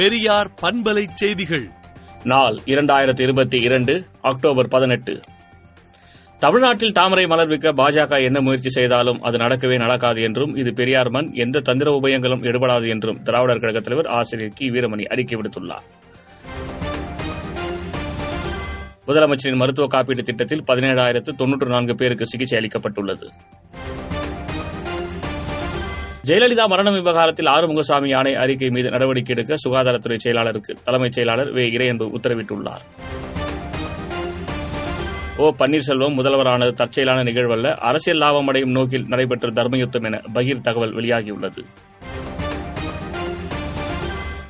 பெரியார் பண்பலை செய்திகள். நாள் இரண்டாயிரத்தி இருபத்தி இரண்டு அக்டோபர் பதினெட்டு. தமிழ்நாட்டில் தாமரை மலர்விக்க பாஜக என்ன முயற்சி செய்தாலும் அது நடக்கவே நடக்காது என்றும் இது பெரியார் மண் எந்த தந்திர உபயங்களும் எடுபடாது என்றும் திராவிடர் கழகத் தலைவர் ஆசிரியர் கி. வீரமணி அறிக்கை விடுத்துள்ளார். முதலமைச்சரின் மருத்துவ காப்பீட்டு திட்டத்தில் பதினேழாயிரத்து தொன்னூற்று நான்கு பேருக்கு சிகிச்சை அளிக்கப்பட்டுள்ளது. ஜெயலலிதா மரணம் விவகாரத்தில் ஆறுமுகசாமி ஆணை அறிக்கை மீது நடவடிக்கை எடுக்க சுகாதாரத்துறை செயலாளருக்கு தலைமைச் செயலாளர் வே. இறையன்பு உத்தரவிட்டுள்ளார். ஓ. பன்னீர்செல்வம் முதல்வரானது தற்செயலான நிகழ்வல்ல அரசியல் லாபம் அடையும் நோக்கில் நடைபெற்ற தர்மயுத்தம் என பகீர் தகவல் வெளியாகியுள்ளது.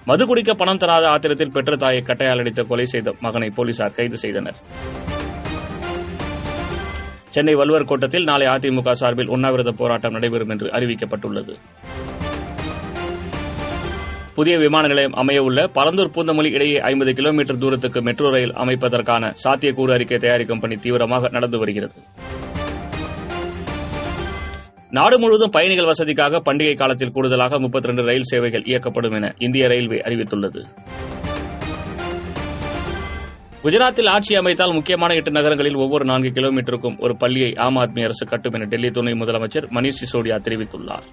மது குடிக்க பணம் தராத ஆத்திரத்தில் பெற்ற தாயை கட்டையால் அடித்த கொலை செய்த மகனை போலீசார் கைது செய்தனர். சென்னை வல்வர் கோட்டத்தில் நாளை அதிமுக சார்பில் உண்ணாவிரத போராட்டம் நடைபெறும் என்று அறிவிக்கப்பட்டுள்ளது. புதிய விமான நிலையம் அமையவுள்ள பரந்தூர் பூந்தமல்லி இடையே ஐம்பது கிலோமீட்டர் தூரத்துக்கு மெட்ரோ ரயில் அமைப்பதற்கான சாத்தியக்கூறு அறிக்கை தயாரிக்கும் பணி தீவிரமாக நடந்து வருகிறது. நாடு முழுவதும் பயணிகள் வசதிக்காக பண்டிகை காலத்தில் கூடுதலாக முப்பத்தி ரெண்டு ரயில் சேவைகள் இயக்கப்படும் என இந்திய ரயில்வே அறிவித்துள்ளது. குஜராத்தில் ஆட்சி அமைத்தால் முக்கியமான எட்டு நகரங்களில் ஒவ்வொரு நான்கு கிலோமீட்டருக்கும் ஒரு பள்ளியை ஆம் ஆத்மி அரசு கட்டும் என டெல்லி துணை முதலமைச்சர் மணீஷ் சிசோடியா தெரிவித்துள்ளார்.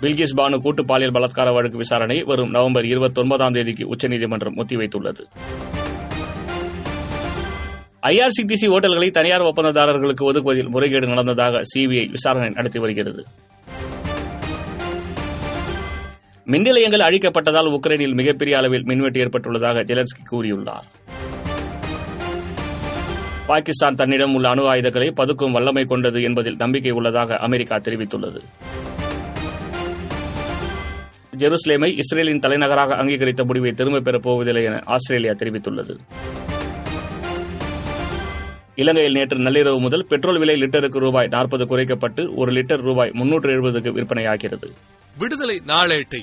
பில்கிஸ் பானு கூட்டு பாலியல் பலாத்கார வழக்கு விசாரணை வரும் நவம்பர் இருபத்தி ஒன்பதாம் தேதிக்கு உச்சநீதிமன்றம் ஒத்திவைத்துள்ளது. ஐஆர்சிடிசி ஓட்டல்களை தனியார் ஒப்பந்ததாரர்களுக்கு ஒதுக்குவதில் முறைகேடு நடந்ததாக சிபிஐ விசாரணை நடத்தி வருகிறது. மின் நிலையங்கள் அழிக்கப்பட்டதால் உக்ரைனில் மிகப்பெரிய அளவில் மின்வெட்டு ஏற்பட்டுள்ளதாக ஜெலன்ஸ்கி கூறியுள்ளார். பாகிஸ்தான் தன்னிடம் உள்ள அணு ஆயுதங்களை பதுக்கும் வல்லமை கொண்டது என்பதில் நம்பிக்கை உள்ளதாக அமெரிக்கா தெரிவித்துள்ளது. ஜெருசலேமை இஸ்ரேலின் தலைநகராக அங்கீகரித்த முடிவை திரும்பப் பெறப் போவதில்லை என ஆஸ்திரேலியா தெரிவித்துள்ளது. இலங்கையில் நேற்று நள்ளிரவு முதல் பெட்ரோல் விலை லிட்டருக்கு ரூபாய் நாற்பது குறைக்கப்பட்டு ஒரு லிட்டர் ரூபாய் முன்னூற்று எழுபதுக்கு விற்பனையாகிறது. விடுதலை நாளேட்டை